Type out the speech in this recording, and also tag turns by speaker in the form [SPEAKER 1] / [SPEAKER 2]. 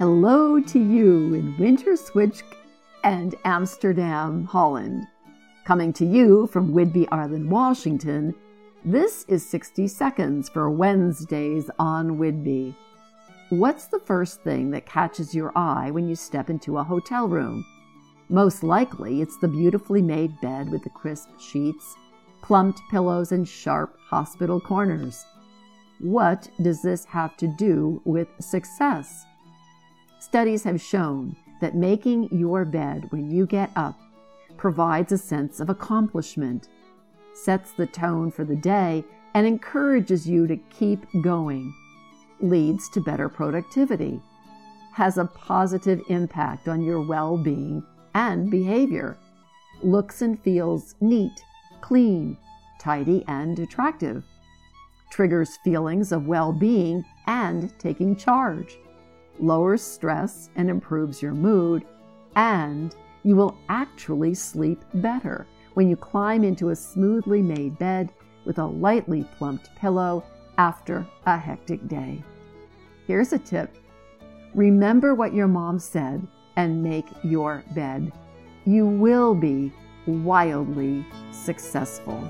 [SPEAKER 1] Hello to you in Winterswijk and Amsterdam, Holland. Coming to you from Whidbey Island, Washington, this is 60 Seconds for Wednesdays on Whidbey. What's the first thing that catches your eye when you step into a hotel room? Most likely, it's the beautifully made bed with the crisp sheets, plumped pillows, and sharp hospital corners. What does this have to do with success? Studies have shown that making your bed when you get up provides a sense of accomplishment, sets the tone for the day, and encourages you to keep going, leads to better productivity, has a positive impact on your well being and behavior, looks and feels neat, clean, tidy, and attractive, triggers feelings of well being and taking charge lowers stress and improves your mood, and you will actually sleep better when you climb into a smoothly made bed with a lightly plumped pillow after a hectic day. Here's a tip remember what your mom said and make your bed. You will be wildly successful.